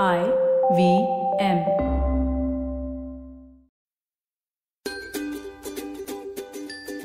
I V M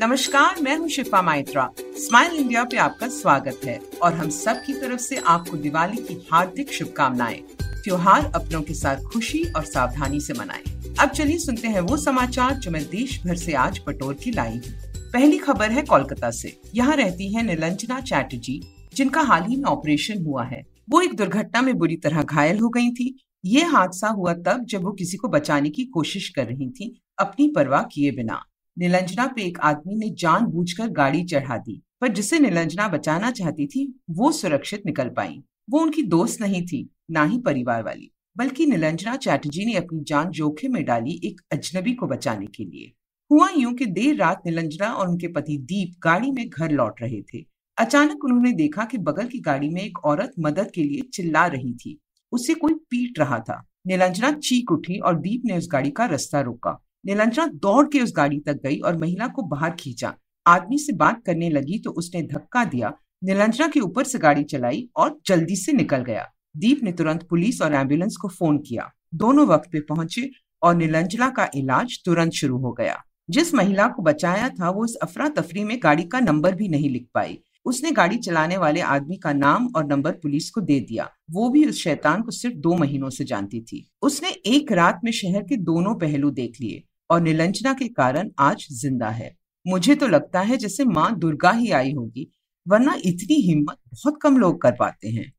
नमस्कार, मैं हूँ शिफा माइत्रा। स्माइल इंडिया पे आपका स्वागत है और हम सब की तरफ़ से आपको दिवाली की हार्दिक शुभकामनाएँ, त्योहार अपनों के साथ खुशी और सावधानी से मनाएँ। अब चलिए सुनते हैं वो समाचार जो मैं देश भर से आज बटोर की लाई हूँ। पहली खबर है कोलकाता से। यहाँ रहती है निलंजना चैटर्जी, जिनका हाल ही में ऑपरेशन हुआ है। वो एक दुर्घटना में बुरी तरह घायल हो गई थी। ये हादसा हुआ तब जब वो किसी को बचाने की कोशिश कर रही थी, अपनी परवाह किए बिना। निलंजना पे एक आदमी ने जानबूझकर गाड़ी चढ़ा दी, पर जिसे निलंजना बचाना चाहती थी, वो सुरक्षित निकल पाई। वो उनकी दोस्त नहीं थी, ना ही परिवार वाली, बल्कि निलंजना चैटर्जी ने अपनी जान जोखिम में डाली एक अजनबी को बचाने के लिए। हुआ यूँ कि देर रात निलंजना और उनके पति दीप गाड़ी में घर लौट रहे थे। अचानक उन्होंने देखा कि बगल की गाड़ी में एक औरत मदद के लिए चिल्ला रही थी। उसे कोई पीट रहा था। निलंजना चीख उठी और दीप ने उस गाड़ी का रास्ता रोका। निलंजना दौड़ के उस गाड़ी तक गई और महिला को बाहर खींचा। आदमी से बात करने लगी तो उसने धक्का दिया। निलंजना के ऊपर से गाड़ी चलाई और जल्दी से निकल गया। दीप ने तुरंत पुलिस और एंबुलेंस को फ़ोन किया। दोनों वक्त पे पहुँचे और निलंजना का इलाज तुरंत शुरू हो गया। जिस महिला को बचाया था वो इस अफरा तफरी में गाड़ी का नंबर भी नहीं लिख पाई। उसने गाड़ी चलाने वाले आदमी का नाम और नंबर पुलिस को दे दिया। वो भी उस शैतान को सिर्फ़ दो महीनों से जानती थी। उसने एक रात में शहर के दोनों पहलू देख लिए और निलंजना के कारण आज ज़िंदा है। मुझे तो लगता है जैसे माँ दुर्गा ही आई होगी, वरना इतनी हिम्मत बहुत कम लोग कर पाते हैं।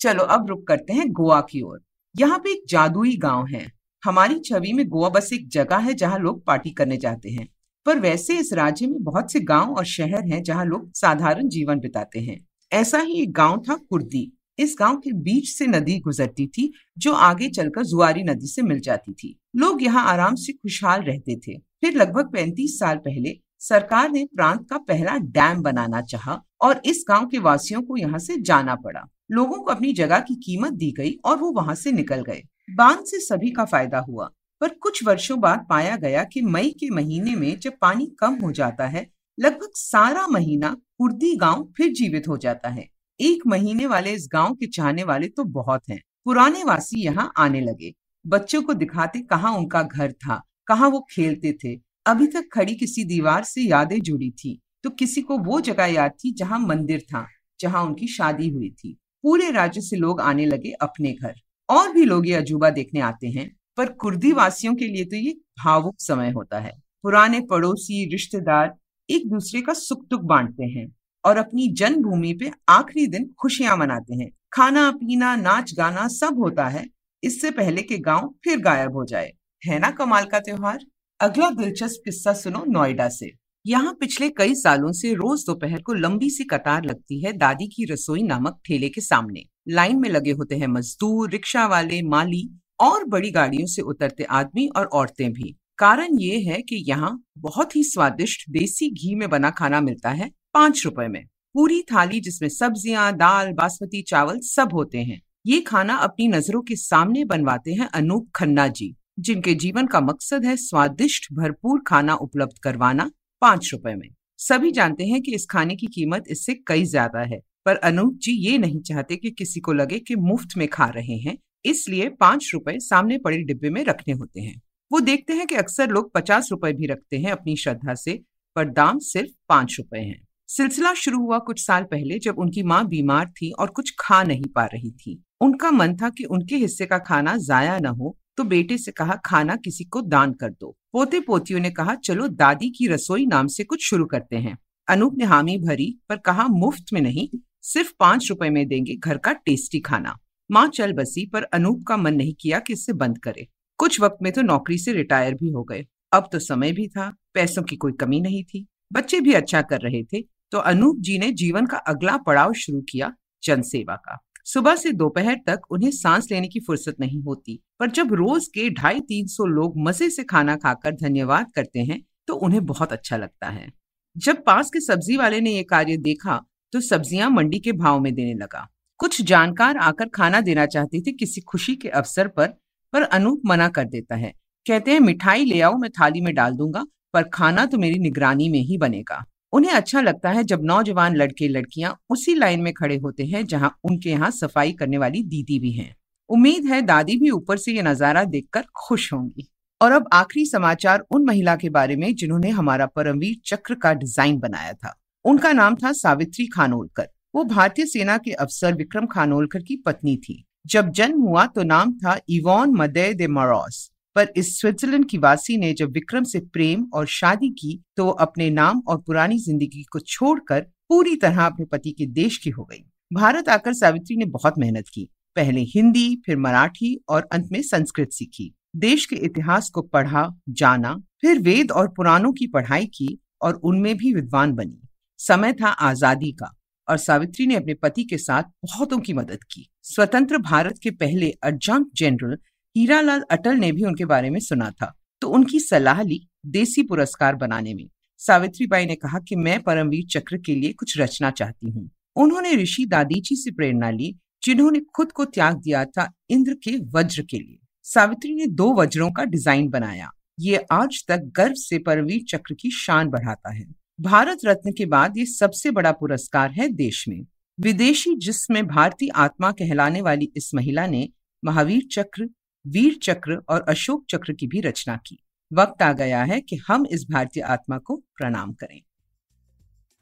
चलो अब रुक करते हैं गोवा की ओर। यहाँ पे एक जादुई गाँव है। हमारी छवि में गोवा बस एक जगह है जहाँ लोग पार्टी करने जाते हैं। पर वैसे इस राज्य में बहुत से गाँव और शहर हैं जहाँ लोग साधारण जीवन बिताते हैं। ऐसा ही एक गाँव था कुर्दी। इस गाँव के बीच से नदी गुजरती थी, जो आगे चलकर जुआरी नदी से मिल जाती थी। लोग यहाँ आराम से खुशहाल रहते थे। फिर लगभग पैंतीस साल पहले सरकार ने प्रांत का पहला डैम बनाना चाहा और इस गाँव के वासियों को यहाँ से जाना पड़ा। लोगों को अपनी जगह की कीमत दी गई और वो वहाँ से निकल गए। बाँध से सभी का फ़ायदा हुआ। पर कुछ वर्षों बाद पाया गया कि मई के महीने में जब पानी कम हो जाता है, लगभग सारा महीना कुर्दी गाँव फिर जीवित हो जाता है। एक महीने वाले इस गाँव के चाहने वाले तो बहुत हैं। पुराने वासी यहाँ आने लगे। बच्चों को दिखाते कहाँ उनका घर था, कहाँ वो खेलते थे। अभी तक खड़ी किसी दीवार से यादें जुड़ी थी तो किसी को वो जगह याद थी जहाँ मंदिर था, जहाँ उनकी शादी हुई थी। पूरे राज्य से लोग आने लगे अपने घर। और भी लोग ये अजूबा देखने आते हैं। पर कुर्दी वासियों के लिए तो ये भावुक समय होता है। पुराने पड़ोसी, रिश्तेदार एक दूसरे का सुख दुख बांटते हैं और अपनी जन्मभूमि पे आखिरी दिन खुशियाँ मनाते हैं। खाना पीना नाच गाना सब होता है। इससे पहले के गाँव फिर गायब हो जाए। है ना कमाल का त्योहार? अगला दिलचस्प किस्सा सुनो नोएडा से। यहाँ पिछले कई सालों से रोज दोपहर को लंबी सी कतार लगती है दादी की रसोई नामक ठेले के सामने। लाइन में लगे होते हैं मजदूर, रिक्शा वाले, माली और बड़ी गाड़ियों से उतरते आदमी और औरतें भी। कारण ये है कि यहाँ बहुत ही स्वादिष्ट देसी घी में बना खाना मिलता है पाँच रुपए में। पूरी थाली जिसमें सब्ज़ियाँ, दाल, बासमती चावल सब होते हैं। ये खाना अपनी नज़रों के सामने बनवाते हैं अनूप खन्ना जी, जिनके जीवन का मकसद है स्वादिष्ट, भरपूर खाना उपलब्ध करवाना पाँच रुपए में। सभी जानते हैं कि इस खाने की कीमत इससे कई ज़्यादा है, पर अनूप जी ये नहीं चाहते कि किसी को लगे कि मुफ़्त में खा रहे हैं। इसलिए पाँच रुपए सामने पड़े डिब्बे में रखने होते हैं। वो देखते हैं कि अक्सर लोग पचास रुपए भी रखते हैं अपनी श्रद्धा से, पर दाम सिर्फ़ पाँच रुपए हैं। सिलसिला शुरू हुआ कुछ साल पहले जब उनकी माँ बीमार थी और कुछ खा नहीं पा रही थी। उनका मन था कि उनके हिस्से का खाना जाया न हो तो बेटे से कहा, खाना किसी को दान कर दो। पोते पोतियों ने कहा, चलो, दादी की रसोई नाम से कुछ शुरू करते हैं। अनूप ने हामी भरी, पर कहा, मुफ़्त में नहीं, सिर्फ़ पाँच रुपए में देंगे घर का टेस्टी खाना। माँ चल बसी, पर अनूप का मन नहीं किया कि इससे बंद करे। कुछ वक्त में तो नौकरी से रिटायर भी हो गए। अब तो समय भी था, पैसों की कोई कमी नहीं थी। बच्चे भी अच्छा कर रहे थे तो अनूप जी ने जीवन का अगला पड़ाव शुरू किया जनसेवा का। सुबह से दोपहर तक उन्हें सांस लेने की फुर्सत नहीं होती, पर जब रोज के ढाई तीन सौ लोग मज़े से खाना खाकर धन्यवाद करते हैं तो उन्हें बहुत अच्छा लगता है। जब पास के सब्ज़ी वाले ने यह कार्य देखा तो सब्ज़ियाँ मंडी के भाव में देने लगा। कुछ जानकार आकर खाना देना चाहती थी किसी खुशी के अवसर पर पर अनूप मना कर देता है। कहते हैं, मिठाई ले आओ, मैं थाली में डाल दूँगा, पर खाना तो मेरी निगरानी में ही बनेगा। उन्हें अच्छा लगता है जब नौजवान लड़के लड़कियाँ उसी लाइन में खड़े होते हैं, जहाँ उनके यहाँ सफ़ाई करने वाली दीदी भी हैं। उम्मीद है दादी भी ऊपर से ये नज़ारा देखकर खुश होंगी। और अब आखिरी समाचार उन महिला के बारे में जिन्होंने हमारा परमवीर चक्र का डिज़ाइन बनाया था। उनका नाम था सावित्री खानोलकर। वो भारतीय सेना के अफसर विक्रम खानोलकर की पत्नी थी। जब जन्म हुआ तो नाम था इवॉन मदय दे मरोस। पर इस स्विट्जरलैंड की वासी ने जब विक्रम से प्रेम और शादी की तो वो अपने नाम और पुरानी ज़िंदगी को छोड़कर पूरी तरह अपने पति के देश की हो गई। भारत आकर सावित्री ने बहुत मेहनत की। पहले हिंदी, फिर मराठी और अंत में संस्कृत सीखी। देश के इतिहास को पढ़ा, जाना, फिर वेद और पुराणों की पढ़ाई की और उनमें भी विद्वान बनी। समय था आज़ादी का। और सावित्री ने अपने पति के साथ बहुतों की मदद की। स्वतंत्र भारत के पहले एडजंक्ट जनरल हीरालाल अटल ने भी उनके बारे में सुना था। तो उनकी सलाह ली देसी पुरस्कार बनाने में। सावित्री बाई ने कहा कि मैं परमवीर चक्र के लिए कुछ रचना चाहती हूँ। उन्होंने ऋषि दादीची से प्रेरणा ली, जिन्होंने खुद को त्याग दिया था इंद्र के वज्र के लिए। सावित्री ने दो वज्रों का डिज़ाइन बनाया। ये आज तक गर्व से परमवीर चक्र की शान बढ़ाता है। भारत रत्न के बाद ये सबसे बड़ा पुरस्कार है देश में। विदेशी जिसमें भारतीय आत्मा कहलाने वाली इस महिला ने महावीर चक्र, वीर चक्र और अशोक चक्र की भी रचना की। वक्त आ गया है कि हम इस भारतीय आत्मा को प्रणाम करें।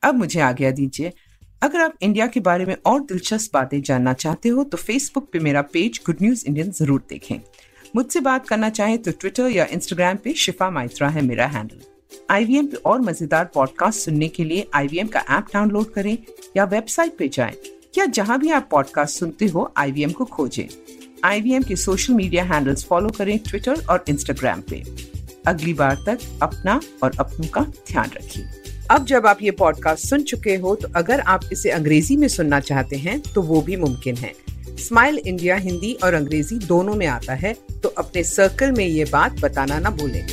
अब मुझे आज्ञा दीजिए, अगर आप इंडिया के बारे में और दिलचस्प बातें जानना चाहते हो तो फेसबुक पे मेरा पेज गुड न्यूज़ इंडियन ज़रूर देखें। मुझसे बात करना चाहें तो ट्विटर या इंस्टाग्राम पे शिफा माइत्रा है मेरा हैंडल आईवीएम पे और मज़ेदार पॉडकास्ट सुनने के लिए आईवीएम का ऐप डाउनलोड करें या वेबसाइट पे जाएँ, या जहाँ भी आप पॉडकास्ट सुनते हो आईवीएम को खोजें। आईवीएम के सोशल मीडिया हैंडल्स फॉलो करें ट्विटर और इंस्टाग्राम पे। अगली बार तक अपना और अपनों का ध्यान रखिए अब जब आप ये पॉडकास्ट सुन चुके हो तो अगर आप इसे अंग्रेज़ी में सुनना चाहते हैं तो वो भी मुमकिन है। स्माइल इंडिया हिंदी और अंग्रेज़ी दोनों में आता है तो अपने सर्कल में ये बात बताना ना भूलें।